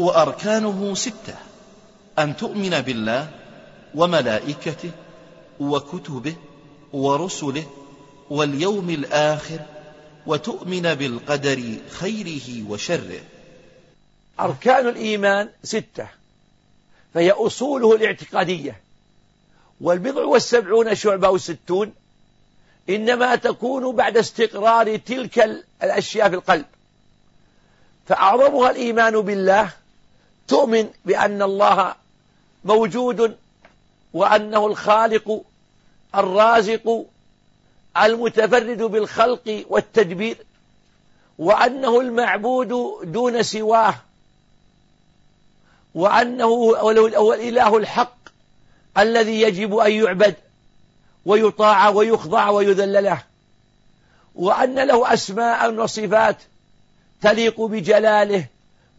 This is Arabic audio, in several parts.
وأركانه ستة أن تؤمن بالله وملائكته وكتبه ورسله واليوم الآخر وتؤمن بالقدر خيره وشره. أركان الإيمان ستة فهي أصوله الاعتقادية. والبضع والسبعون شعبة أو ستون إنما تكون بعد استقرار تلك الأشياء في القلب. فأعظمها الإيمان بالله تؤمن بأن الله موجود وأنه الخالق الرازق المتفرد بالخلق والتدبير وأنه المعبود دون سواه وأنه هو الإله الحق الذي يجب أن يعبد ويطاع ويخضع ويذل له وأن له أسماء وصفات تليق بجلاله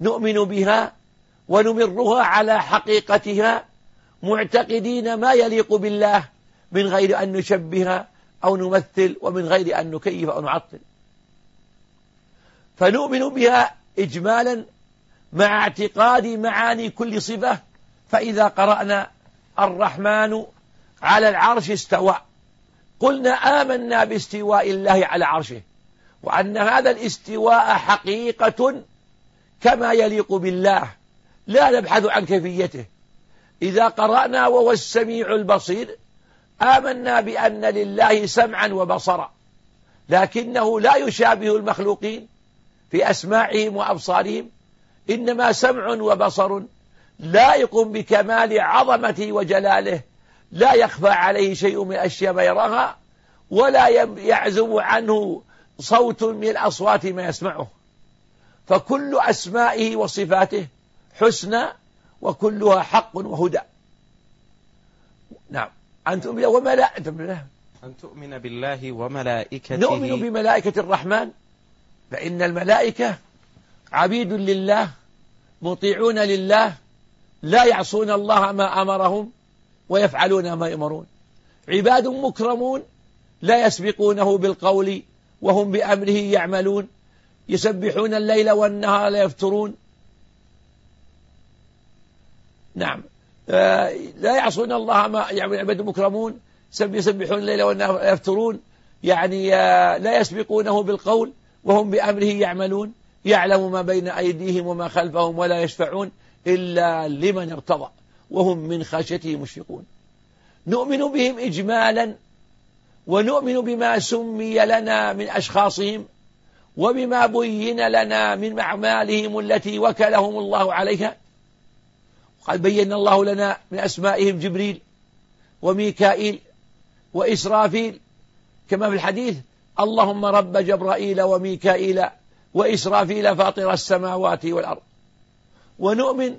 نؤمن بها ونمرها على حقيقتها معتقدين ما يليق بالله من غير أن نشبه أو نمثل ومن غير أن نكيف أو نعطل. فنؤمن بها إجمالا مع اعتقاد معاني كل صفة فإذا قرأنا الرحمن على العرش استوى. قلنا آمنا باستواء الله على عرشه وأن هذا الاستواء حقيقة كما يليق بالله. لا نبحث عن كيفيته. إذا قرأنا وهو السميع البصير آمنا بأن لله سمعا وبصرا لكنه لا يشابه المخلوقين في أسماعهم وأبصارهم إنما سمع وبصر لائق بكمال عظمته وجلاله لا يخفى عليه شيء من الأشياء ما يراها ولا يعزب عنه صوت من الأصوات ما يسمعه. فكل أسمائه وصفاته حسنى وكلها حق وهدى. نعم. أن تؤمن وملائكة أن تؤمن بالله وملائكته. نؤمن بملائكة الرحمن. فإن الملائكة عبيد لله مطيعون لله لا يعصون الله ما أمرهم ويفعلون ما يؤمرون عباد مكرمون لا يسبقونه بالقول وهم بأمره يعملون. يسبحون الليل والنهار لا يفترون. نعم. آه، لا يعصون الله ما يعني عباد مكرمون يسبحون الليل والنهار يفترون يعني آه، لا يسبقونه بالقول وهم بأمره يعملون. يعلم ما بين أيديهم وما خلفهم ولا يشفعون إلا لمن ارتضى وهم من خشيته مشفقون. نؤمن بهم إجمالا ونؤمن بما سمي لنا من أشخاصهم وبما بين لنا من أعمالهم التي وكلهم الله عليها. قد بين الله لنا من أسمائهم جبريل وميكائيل وإسرافيل. كما في الحديث اللهم رب جبرائيل وميكائيل وإسرافيل فاطر السماوات والأرض. ونؤمن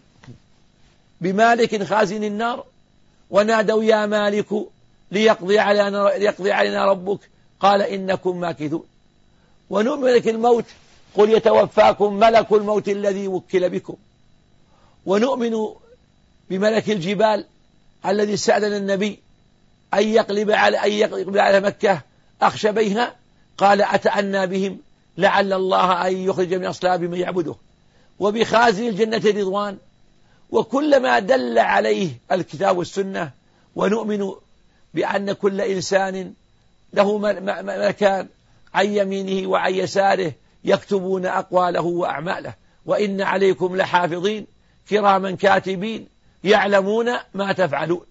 بمالك خازن النار ونادوا يا مالك ليقضي علينا, ليقضي علينا ربك. قال إنكم ماكثون. ونؤمن بملك الموت. قل يتوفاكم ملك الموت الذي وكل بكم. ونؤمن بملك الجبال الذي استأذن النبي أن يقلب على أن يقلب على مكة. أخشبيها قال أتأنى بهم. لعل الله أن يخرج من أصلاب من يعبده. وبخازن الجنة رضوان. وكل ما دل عليه الكتاب والسنة ونؤمن بأن كل إنسان له مكان عن يمينه وعن يساره يكتبون أقواله وأعماله. وإن عليكم لحافظين. كراما كاتبين. يعلمون ما تفعلون.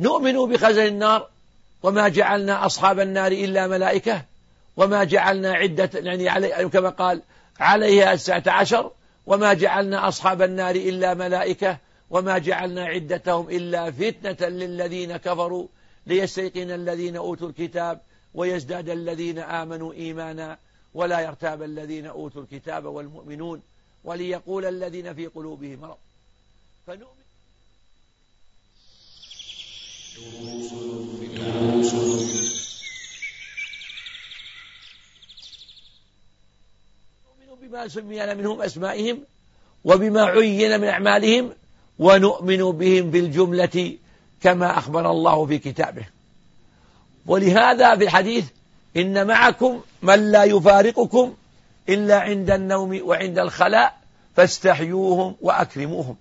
نؤمن بخزن النار وما جعلنا أصحاب النار إلا ملائكة وما جعلنا عدة يعني علي كما قال عليها الساعة عشر وما جعلنا أصحاب النار إلا ملائكة وما جعلنا عدتهم إلا فتنة للذين كفروا ليستيقن الذين أوتوا الكتاب ويزداد الذين آمنوا إيمانا ولا يرتاب الذين أوتوا الكتاب والمؤمنون وليقول الذين في قلوبهم مرض. فنؤمن. نؤمن بما سمي منهم أسمائهم وبما عين من أعمالهم ونؤمن بهم بالجملة كما أخبر الله في كتابه. ولهذا في الحديث إن معكم من لا يفارقكم إلا عند النوم وعند الخلاء فاستحيوهم وأكرموهم.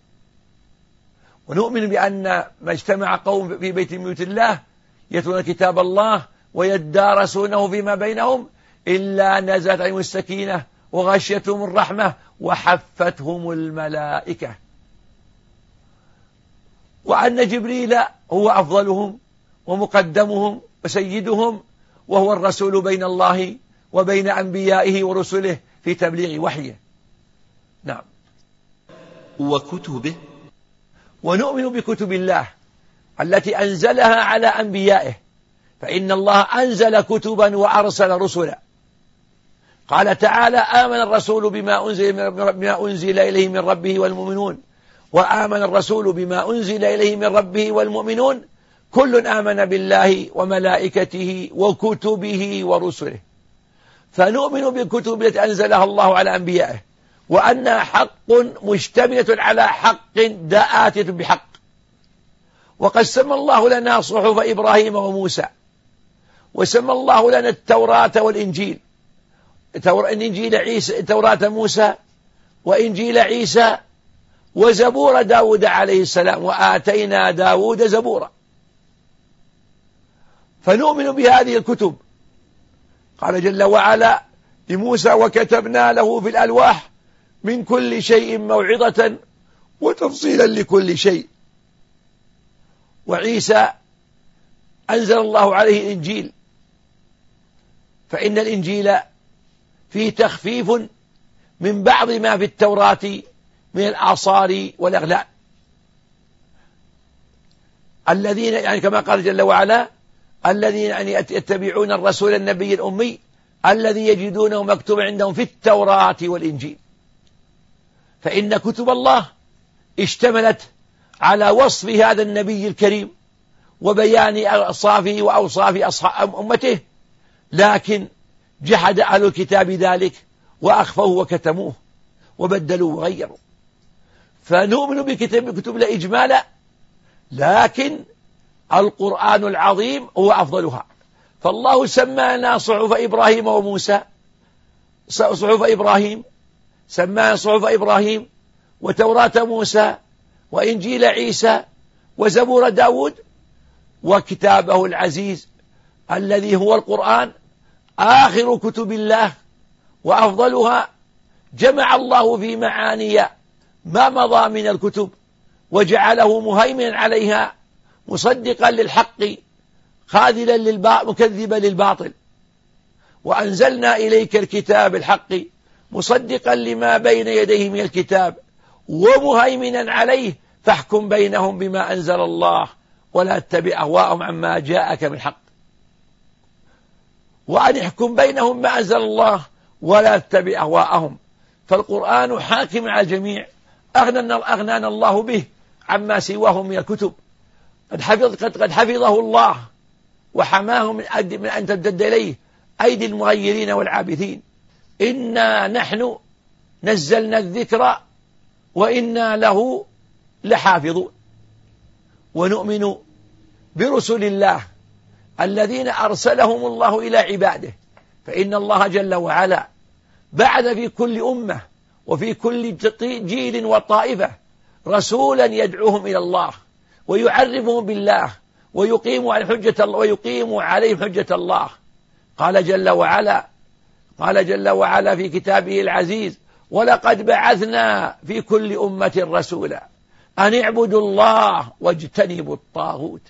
ونؤمن بأن ما اجتمع قوم في بيت من بيوت الله يتلون كتاب الله ويدارسونه فيما بينهم إلا نزلت عليهم السكينة وغشيتهم الرحمة وحفتهم الملائكة. وأن جبريل هو أفضلهم ومقدمهم وسيدهم وهو الرسول بين الله وبين أنبيائه ورسله في تبليغ وحيه. نعم. وكتبه ونؤمن بكتب الله التي أنزلها على أنبيائه. فإن الله أنزل كتبا وأرسل رسلا. قال تعالى آمن الرسول بما أنزل, بما أنزل إليه من ربه والمؤمنون. وآمن الرسول بما أنزل إليه من ربه والمؤمنون. كل آمن بالله وملائكته وكتبه ورسله. فنؤمن بالكتب التي أنزلها الله على أنبيائه. وأنها حق مشتملة على حق آتية بحق. وقد سمى الله لنا صحف إبراهيم وموسى وسمى الله لنا التوراة والإنجيل. إنجيل عيسى توراة موسى وإنجيل عيسى وزبور داود عليه السلام وآتينا داود زبورا. فنؤمن بهذه الكتب. قال جل وعلا لموسى وكتبنا له في الألواح من كل شيء موعظة وتفصيلا لكل شيء. وعيسى أنزل الله عليه الإنجيل. فإن الإنجيل فيه تخفيف من بعض ما في التوراة من الآثار والأغلال الذين يعني كما قال جل وعلا الذين يعني يتبعون الرسول النبي الأمي الذي يجدونه مكتوب عندهم في التوراة والإنجيل. فإن كتب الله اشتملت على وصف هذا النبي الكريم وبيان أوصافه وأوصاف أمته لكن جحد أهل الكتاب ذلك وأخفوه وكتموه وبدلوا وغيروا فنؤمن بكتب كتب لا إجمالا لكن القرآن العظيم هو أفضلها. فالله سمانا صحف إبراهيم وموسى صحف إبراهيم سمانا صحف إبراهيم وتوراة موسى وإنجيل عيسى وزبور داود وكتابه العزيز الذي هو القرآن. آخر كتب الله وأفضلها جمع الله في معاني ما مضى من الكتب وجعله مهيمنا عليها مصدقا للحق خاذلا للباطل مكذبا للباطل. وأنزلنا إليك الكتاب الحق مصدقا لما بين يديه من الكتاب ومهيمنا عليه فاحكم بينهم بما أنزل الله ولا تتبع أهواءهم عما جاءك من حق وأن احكم بينهم ما أنزل الله ولا تتبع أهواءهم. فالقرآن حاكم على الجميع. أغنى أغنانا الله به عما سواه من الكتب. قد حفظ قد, قد حفظه الله وحماه من, من أن تمتد إليه أيدي المغيرين والعابثين. إنا نحن نزلنا الذكر وإنا له لحافظون. ونؤمن برسل الله الذين أرسلهم الله إلى عباده. فإن الله جل وعلا بعد في كل أمة وفي كل جيل وطائفة رسولا يدعوهم إلى الله ويعرفهم بالله ويقيم على حجة الله ويقيم عليهم حجة الله. قال جل وعلا قال جل وعلا في كتابه العزيز ولقد بعثنا في كل أمة رسولا أن اعبدوا الله واجتنبوا الطاغوت.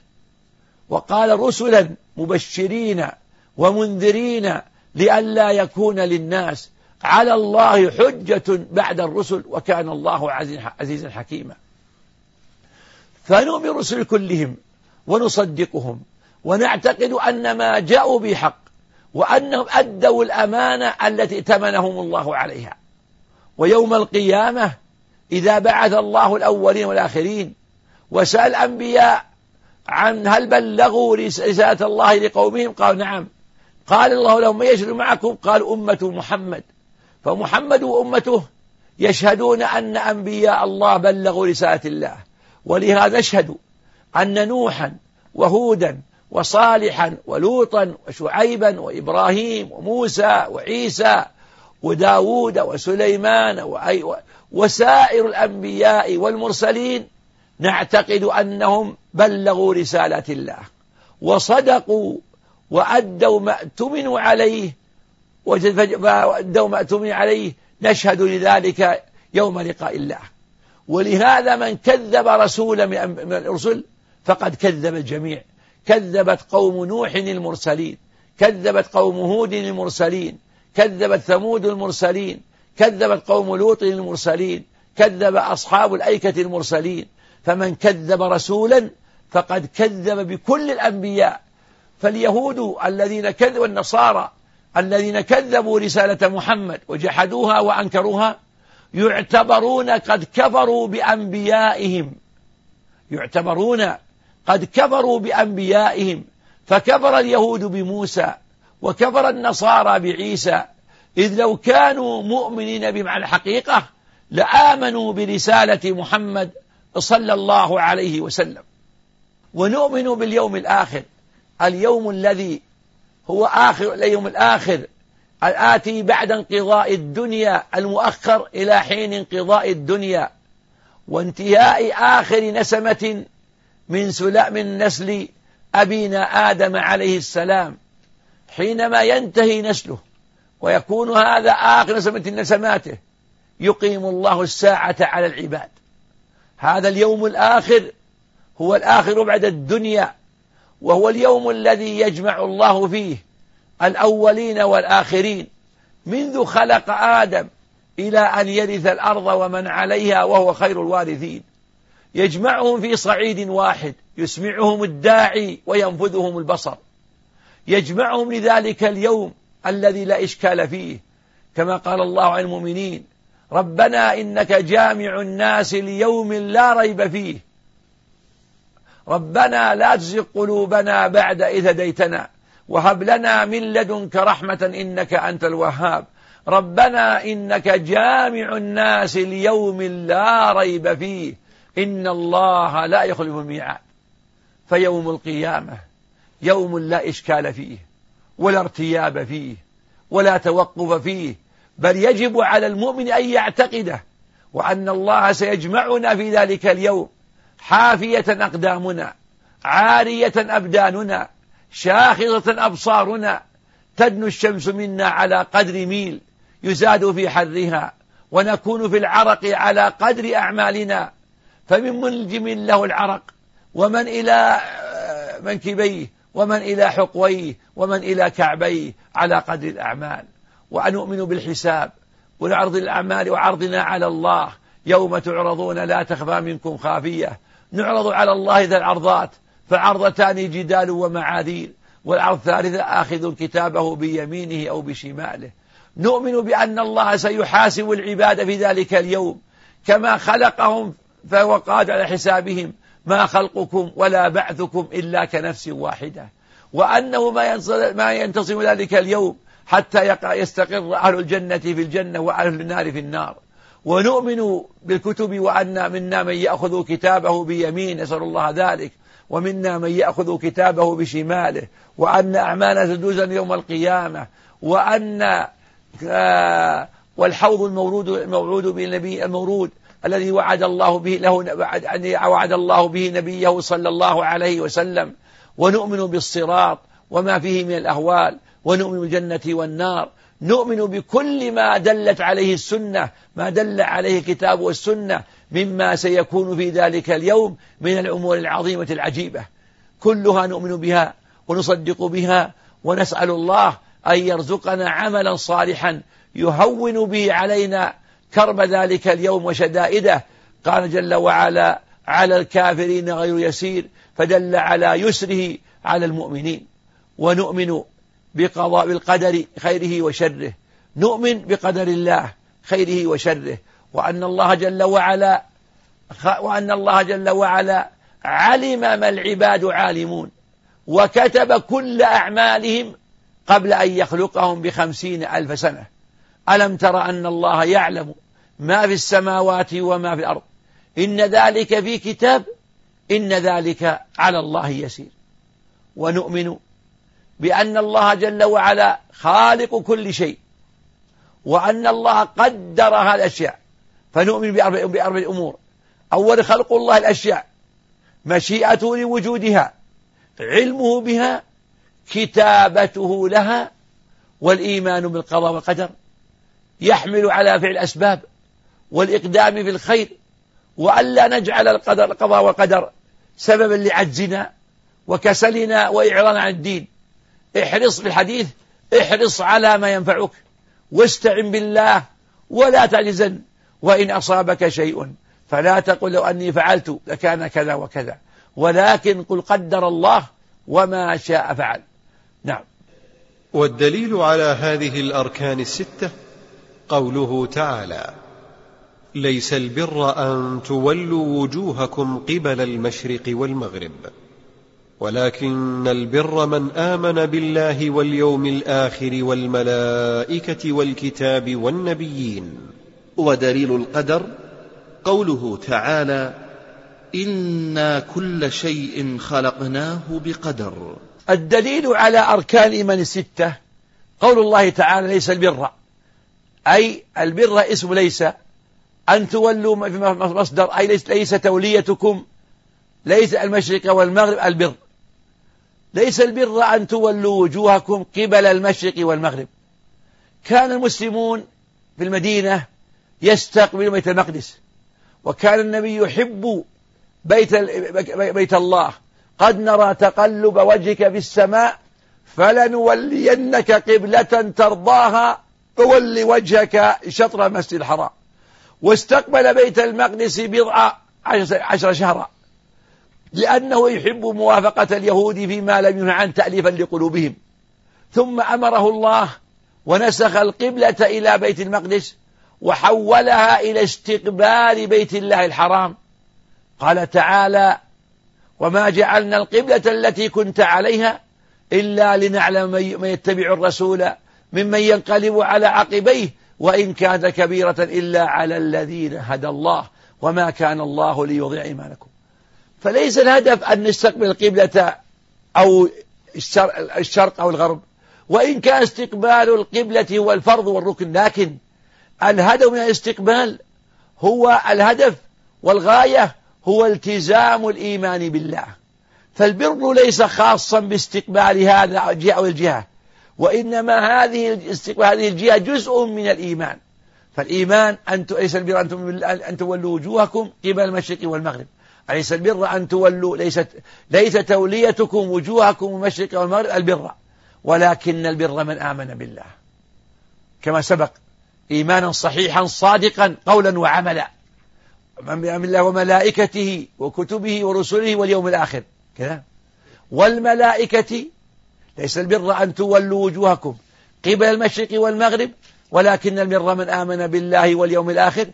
وقال رسلا مبشرين ومنذرين لئلا يكون للناس على الله حجة بعد الرسل وكان الله عزيزا حكيما. فنؤمن بالرسل كلهم ونصدقهم ونعتقد أن ما جاءوا بحق وأنهم أدوا الأمانة التي ائتمنهم الله عليها. ويوم القيامة إذا بعث الله الأولين والآخرين وسأل الأنبياء عن هل بلغوا رسالة الله لقومهم؟ قال نعم. قال الله لهم من يشهد معكم؟ قال أمة محمد. فمحمد وأمته يشهدون أن أنبياء الله بلغوا رسالة الله. ولهذا نشهد أن نوحا وهودا وصالحا ولوطا وشعيبا وإبراهيم وموسى وعيسى وداود وسليمان وسائر الأنبياء والمرسلين نعتقد أنهم بلغوا رسالة الله وصدقوا وأدوا ما اؤتمنوا عليه وأدوا ما اؤتمنوا عليه نشهد لذلك يوم لقاء الله. ولهذا من كذب رسولا من الرسل فقد كذب الجميع. كذبت قوم نوح المرسلين كذبت قوم هود المرسلين كذبت ثمود المرسلين كذبت قوم لوط المرسلين كذب أصحاب الأيكة المرسلين. فمن كذب رسولا فقد كذب بكل الأنبياء. فاليهود الذين كذبوا النصارى الذين كذبوا رسالة محمد وجحدوها وأنكروها يعتبرون قد كفروا بأنبيائهم. يعتبرون قد كفروا بأنبيائهم فكفر اليهود بموسى وكفر النصارى بعيسى إذ لو كانوا مؤمنين بمعنى الحقيقة لآمنوا برسالة محمد صلى الله عليه وسلم. ونؤمن باليوم الآخر اليوم الذي هو آخر اليوم الآخر الآتي بعد انقضاء الدنيا المؤخر إلى حين انقضاء الدنيا وانتهاء آخر نسمة من سلاء من نسل أبينا آدم عليه السلام حينما ينتهي نسله ويكون هذا آخر نسمة نسماته يقيم الله الساعة على العباد. هذا اليوم الآخر هو الآخر بعد الدنيا وهو اليوم الذي يجمع الله فيه الأولين والآخرين منذ خلق آدم إلى أن يرث الأرض ومن عليها وهو خير الوارثين. يجمعهم في صعيد واحد يسمعهم الداعي وينفذهم البصر. يجمعهم لذلك اليوم الذي لا إشكال فيه كما قال الله عن المؤمنين ربنا إنك جامع الناس ليوم لا ريب فيه. ربنا لا تزغ قلوبنا بعد إذ هديتنا وهب لنا من لدنك رحمة إنك أنت الوهاب. ربنا إنك جامع الناس ليوم لا ريب فيه. إن الله لا يخلف الميعاد فيوم القيامة يوم لا إشكال فيه ولا ارتياب فيه ولا توقف فيه بل يجب على المؤمن أن يعتقده وأن الله سيجمعنا في ذلك اليوم حافية أقدامنا عارية أبداننا شاخصة أبصارنا تدنو الشمس منا على قدر ميل يزاد في حرها ونكون في العرق على قدر أعمالنا فمن ملجم له العرق ومن إلى منكبيه ومن إلى حقويه ومن إلى كعبيه على قدر الأعمال. وأن نؤمن بالحساب ونعرض الأعمال وعرضنا على الله. يوم تعرضون لا تخفى منكم خافية. نعرض على الله ذا العرضات فعرضتان جدال ومعاذير والعرض الثالثة آخذ كتابه بيمينه أو بشماله. نؤمن بأن الله سيحاسب العباد في ذلك اليوم كما خلقهم فهو قادر على حسابهم ما خلقكم ولا بعثكم إلا كنفس واحدة. وأنه ما ينتصم ذلك اليوم حتى يقع يستقر أهل الجنة في الجنة وأهل النار في النار. ونؤمن بالكتب وأن منا من يأخذ كتابه بيمين نسأل الله ذلك. ومنا من يأخذ كتابه بشماله. وأن أعمالنا تدوز يوم القيامة. وأن آه، والحوض المورود الموعود بالنبي المورود. الذي وعد الله به له وعد الله به نبيه صلى الله عليه وسلم. ونؤمن بالصراط وما فيه من الأهوال. ونؤمن بالجنة والنار. نؤمن بكل ما دلت عليه السنة ما دل عليه الكتاب والسنة مما سيكون في ذلك اليوم من الأمور العظيمة العجيبة. كلها نؤمن بها ونصدق بها ونسأل الله أن يرزقنا عملا صالحا يهون به علينا كرب ذلك اليوم وشدائده. قال جل وعلا على الكافرين غير يسير فدل على يسره على المؤمنين. ونؤمن بقضاء القدر خيره وشره. نؤمن بقدر الله خيره وشره. وأن الله جل وعلا وأن الله جل وعلا علم ما العباد عالمون. وكتب كل أعمالهم قبل أن يخلقهم بخمسين ألف سنة. ألم تر أن الله يعلم ما في السماوات وما في الأرض؟ إن ذلك في كتاب إن ذلك على الله يسير. ونؤمن بأن الله جل وعلا خالق كل شيء وأن الله قدر هذه الأشياء. فنؤمن بأربع, بأربع أمور. أول خلق الله الأشياء مشيئته لوجودها علمه بها كتابته لها والإيمان بالقضاء والقدر. يحمل على فعل الأسباب والإقدام في الخير وألا نجعل القدر القضاء والقدر سببا لعجزنا وكسلنا وإعراض عن الدين. احرص في الحديث احرص على ما ينفعك واستعن بالله ولا تعجزن وإن أصابك شيء فلا تقل لو أني فعلت لكان كذا وكذا. ولكن قل قدر الله وما شاء فعل. نعم. والدليل على هذه الأركان الستة قوله تعالى ليس البر أن تولوا وجوهكم قبل المشرق والمغرب ولكن البر من آمن بالله واليوم الآخر والملائكة والكتاب والنبيين. ودليل القدر قوله تعالى إنا كل شيء خلقناه بقدر. الدليل على أركان الإيمان الستة قول الله تعالى ليس البر. أي البر اسم ليس. أن تولوا مصدر أي ليس, ليس توليتكم. ليس المشرق والمغرب البر. ليس البر أن تولوا وجوهكم قبل المشرق والمغرب. كان المسلمون في المدينة يستقبل بيت المقدس. وكان النبي يحب بيت, بيت الله. قد نرى تقلب وجهك في السماء فلنولينك قبلة ترضاها فول وجهك شطر المسجد الحرام. واستقبل بيت المقدس بضع عشر شهرا. لأنه يحب موافقة اليهود فيما لم ينه عن تأليفا لقلوبهم. ثم أمره الله ونسخ القبلة إلى بيت المقدس وحولها إلى استقبال بيت الله الحرام. قال تعالى وما جعلنا القبلة التي كنت عليها إلا لنعلم من يتبع الرسول ممن ينقلب على عقبيه وإن كانت كبيرة إلا على الذين هدى الله وما كان الله ليضيع إيمانكم. فليس الهدف أن نستقبل القبلة أو الشرق أو الغرب. وإن كان استقبال القبلة هو الفرض والركن لكن الهدف من الاستقبال هو الهدف والغاية هو التزام الإيمان بالله. فالبر ليس خاصا باستقبال هذا الجهة أو الجهة. وإنما هذه هذه الجهة جزء من الإيمان. فالإيمان أن ليس البر أن تولوا وجوهكم قبل المشرق والمغرب؟ أليس البر أن تولوا ليست ليس توليتكم وجوهكم المشرق والمغرب البر. ولكن البر من آمن بالله. كما سبق إيمانا صحيحا صادقا قولا وعملا. من بأمر الله وملائكته وكتبه ورسله واليوم الآخر. كذا. والملائكة ليس البر أن تولوا وجوهكم قبل المشرق والمغرب ولكن البر من آمن بالله واليوم الآخر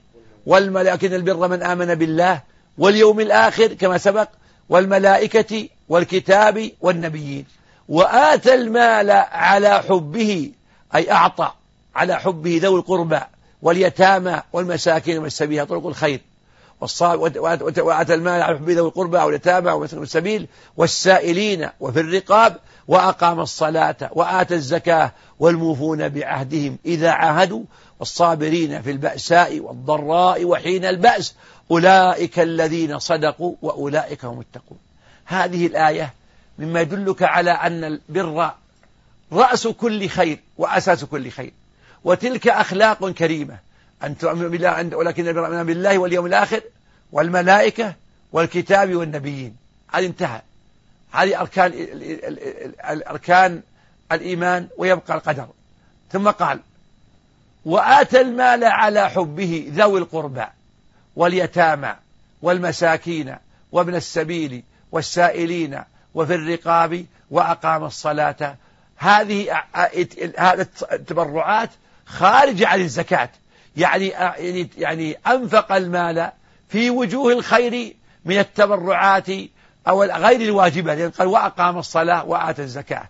ولكن البر من آمن بالله واليوم الآخر كما سبق والملائكة والكتاب والنبيين. وآتى المال على حبه أي أعطى على حبه ذوي القربى واليتامى والمساكين والسبيل طرق الخير وآتى المال على حبه ذوي القربى واليتامى والسبيل والسائلين وفي الرقاب وأقام الصلاة وآتى الزكاة والموفون بعهدهم إذا عاهدوا والصابرين في البأساء والضراء وحين البأس أولئك الذين صدقوا وأولئك هم التقون هذه الآية مما يدلك على أن البر رأس كل خير وأساس كل خير. وتلك أخلاق كريمة. أن تؤمن بالله ولكن البر بالله واليوم الآخر والملائكة والكتاب والنبيين. هذه انتهى. هذه أركان أركان الإيمان ويبقى القدر. ثم قال وآتى المال على حبه ذوي القربى واليتامى والمساكين وابن السبيل والسائلين وفي الرقاب وأقام الصلاة. هذه هذه التبرعات خارجة عن الزكاة. يعني يعني يعني أنفق المال في وجوه الخير من التبرعات أو غير الواجبة لأن قال وأقام الصلاة وآتى الزكاة.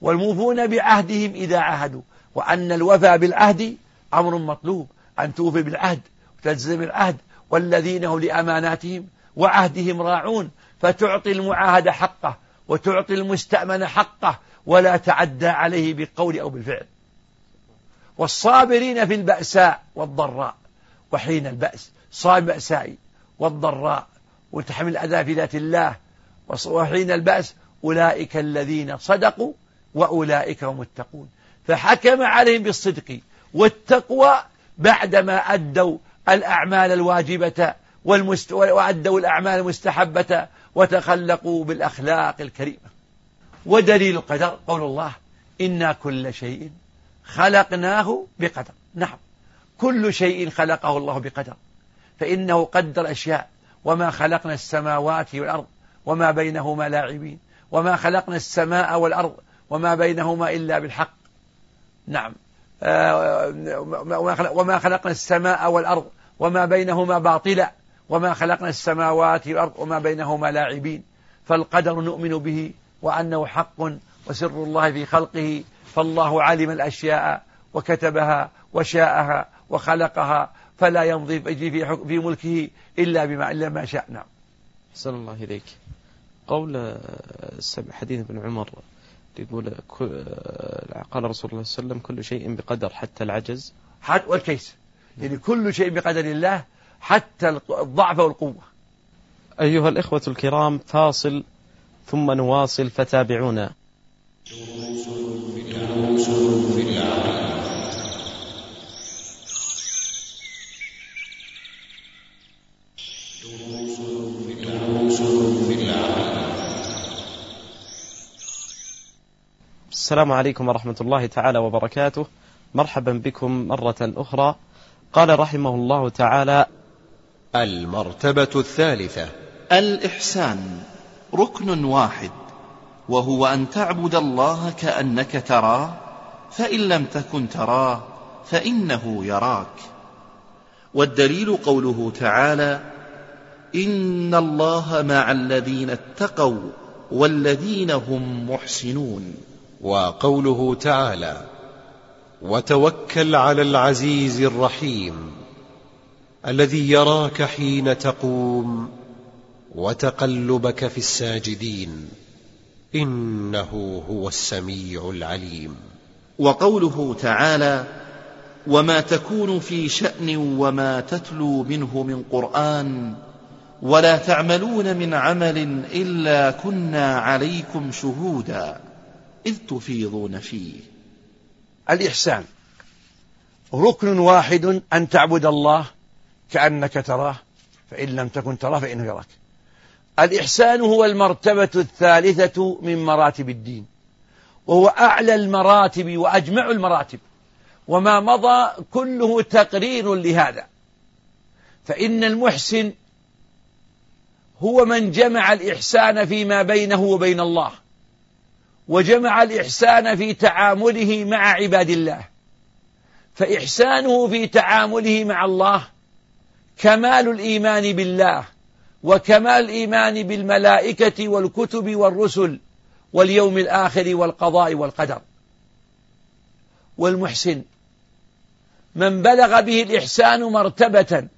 والموفون بعهدهم إذا عهدوا وأن الوفاء بالعهد أمر مطلوب. أن توفي بالعهد وتلزم العهد. والذين هم لأماناتهم وعهدهم راعون. فتعطي المعاهد حقه وتعطي المستأمن حقه ولا تعدى عليه بالقول أو بالفعل. والصابرين في البأساء والضراء. وحين البأس صاب بأساء والضراء. وتحمل الأذى في ذات الله. وحين البأس أولئك الذين صدقوا وأولئك هم التقون فحكم عليهم بالصدق والتقوى بعدما أدوا الأعمال الواجبة والمست... وأدوا الأعمال المستحبة وتخلقوا بالأخلاق الكريمة. ودليل القدر قول الله إنا كل شيء خلقناه بقدر. نعم كل شيء خلقه الله بقدر. فإنه قدر أشياء وما خلقنا السماوات والأرض وما بينهما لاعبين وما خلقنا السماء والأرض وما بينهما إلا بالحق. نعم. آه، وما خلقنا السماء والأرض وما بينهما باطلا. وما خلقنا السماوات والأرض وما بينهما لاعبين. فالقدر نؤمن به وأنه حق وسر الله في خلقه. فالله علم الأشياء وكتبها وشاءها وخلقها فلا يمضي في, في ملكه إلا بما إلا ما شاء. نعم. صلى الله إليك. قول حديث ابن عمر يقول قال رسول الله صلى الله عليه وسلم كل شيء بقدر حتى العجز. حتى والكيس. يعني كل شيء بقدر الله حتى الضعف والقوة. أيها الإخوة الكرام فاصل ثم نواصل فتابعونا. السلام عليكم ورحمة الله تعالى وبركاته. مرحبا بكم مرة أخرى. قال رحمه الله تعالى المرتبة الثالثة. الإحسان. ركن واحد. وهو أن تعبد الله كأنك تراه فإن لم تكن تراه فإنه يراك. والدليل قوله تعالى إن الله مع الذين اتقوا والذين هم محسنون. وقوله تعالى وتوكل على العزيز الرحيم الذي يراك حين تقوم وتقلبك في الساجدين إنه هو السميع العليم. وقوله تعالى وما تكون في شأن وما تتلو منه من قرآن ولا تعملون من عمل إلا كنا عليكم شهودا. إذ تفيضون فيه. الإحسان. ركن واحد أن تعبد الله كأنك تراه فإن لم تكن تراه فإنه يراك. الإحسان هو المرتبة الثالثة من مراتب الدين وهو أعلى المراتب وأجمع المراتب وما مضى كله تقرير لهذا. فإن المحسن هو من جمع الإحسان فيما بينه وبين الله. وجمع الإحسان في تعامله مع عباد الله. فإحسانه في تعامله مع الله كمال الإيمان بالله وكمال الإيمان بالملائكة والكتب والرسل واليوم الآخر والقضاء والقدر. والمحسن من بلغ به الإحسان مرتبة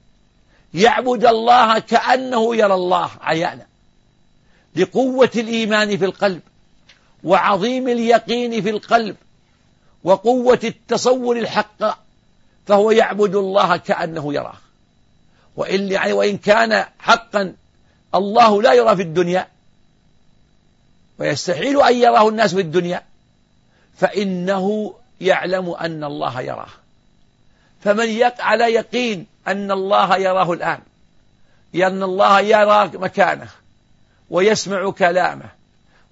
يعبد الله كأنه يرى الله عيانا لقوة الإيمان في القلب وعظيم اليقين في القلب وقوة التصور الحق فهو يعبد الله كأنه يراه. وإن, يعني وإن كان حقا الله لا يرى في الدنيا ويستحيل أن يراه الناس في الدنيا فإنه يعلم أن الله يراه. فمن يق على يقين أن الله يراه الآن لأن الله يرى مكانه ويسمع كلامه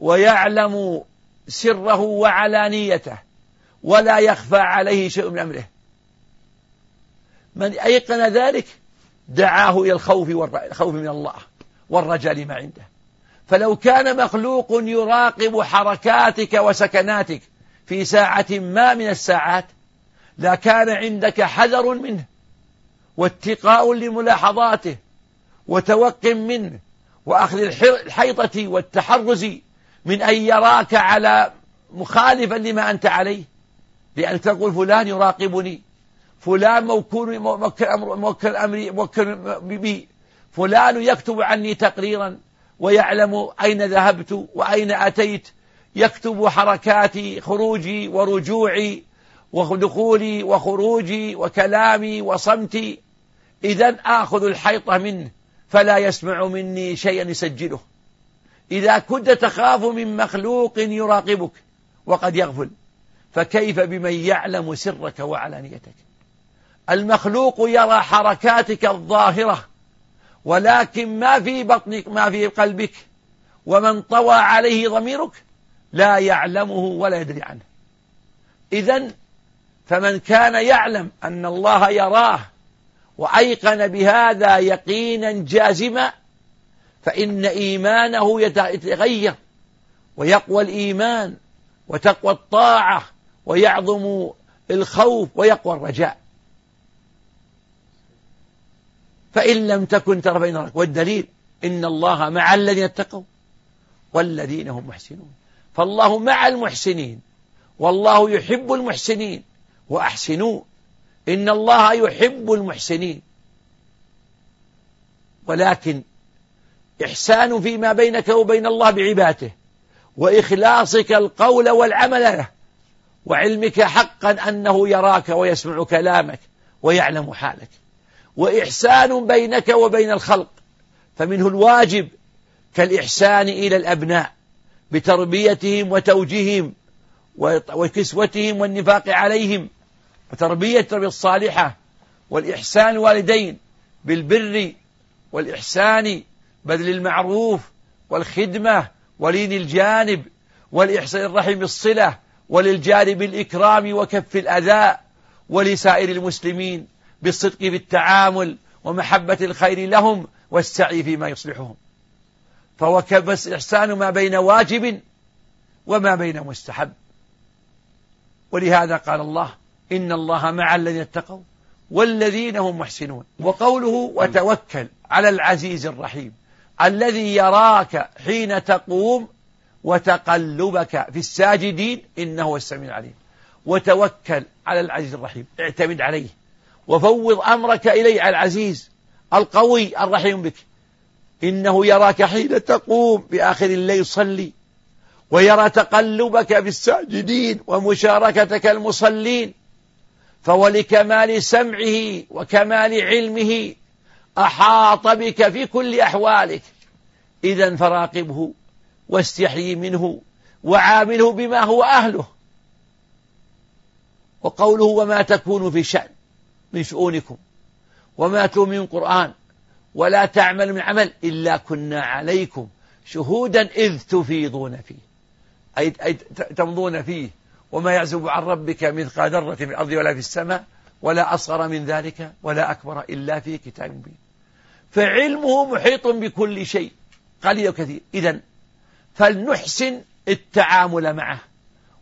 ويعلم سره وعلانيته ولا يخفى عليه شيء من أمره. من أيقن ذلك دعاه إلى الخوف والخوف من الله والرجاء لما عنده. فلو كان مخلوق يراقب حركاتك وسكناتك في ساعة ما من الساعات لكان عندك حذر منه واتقاء لملاحظاته وتوق منه وأخذ الحيطة والتحرز من أن يراك على مخالفا لما أنت عليه. لأن تقول فلان يراقبني. فلان موكل موكل أمر موكل أمري موكل بي. فلان يكتب عني تقريرا ويعلم أين ذهبت وأين أتيت. يكتب حركاتي خروجي ورجوعي ودخولي وخروجي وكلامي وصمتي. إذا آخذ الحيطة منه فلا يسمع مني شيئا يسجله. إذا كنت تخاف من مخلوق يراقبك وقد يغفل فكيف بمن يعلم سرك وعلانيتك؟ المخلوق يرى حركاتك الظاهرة ولكن ما في بطنك ما في قلبك ومن طوى عليه ضميرك لا يعلمه ولا يدري عنه. إذا فمن كان يعلم أن الله يراه وأيقن بهذا يقينا جازما فإن إيمانه يتغير ويقوى الإيمان وتقوى الطاعة ويعظم الخوف ويقوى الرجاء. فإن لم تكن ترى فإن والدليل إن الله مع الذين اتقوا والذين هم محسنون. فالله مع المحسنين والله يحب المحسنين وأحسنوا. إن الله يحب المحسنين. ولكن إحسان فيما بينك وبين الله بعباده وإخلاصك القول والعمل له وعلمك حقا أنه يراك ويسمع كلامك ويعلم حالك. وإحسان بينك وبين الخلق فمنه الواجب كالإحسان إلى الأبناء بتربيتهم وتوجيههم وكسوتهم والنفاق عليهم وتربية الصالحة والإحسان الوالدين بالبر والإحسان بذل المعروف والخدمة ولين الجانب والإحسان الرحم بالصلة وللجار بالإكرام وكف الأذى ولسائر المسلمين بالصدق في التعامل ومحبة الخير لهم والسعي فيما يصلحهم. فهو كبس إحسان ما بين واجب وما بين مستحب. ولهذا قال الله إن الله مع الذين اتقوا والذين هم محسنون. وقوله وتوكل على العزيز الرحيم. الذي يراك حين تقوم وتقلبك في الساجدين إنه هو السميع العليم. وتوكل على العزيز الرحيم اعتمد عليه. وفوض أمرك إليه على العزيز القوي الرحيم بك. إنه يراك حين تقوم بآخر الليل صلي. ويرى تقلبك في الساجدين ومشاركتك المصلين. فولكمال سمعه وكمال علمه أحاط بك في كل أحوالك. إذا فراقبه واستحيي منه وعامله بما هو أهله. وقوله وما تكون في شأن من شؤونكم وما تؤمن من قرآن ولا تعمل من عمل إلا كنا عليكم شهودا إذ تفيضون فيه. أي, أي تمضون فيه. وما يعزب عن ربك مثقال ذرة في الأرض ولا في السماء ولا أصغر من ذلك ولا أكبر إلا في كتاب مبين. فعلمه محيط بكل شيء قليل وكثير إذا فلنحسن التعامل معه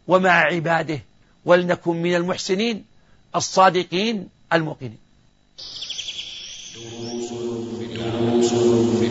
ومع عباده ولنكن من المحسنين الصادقين الموقنين. دروس في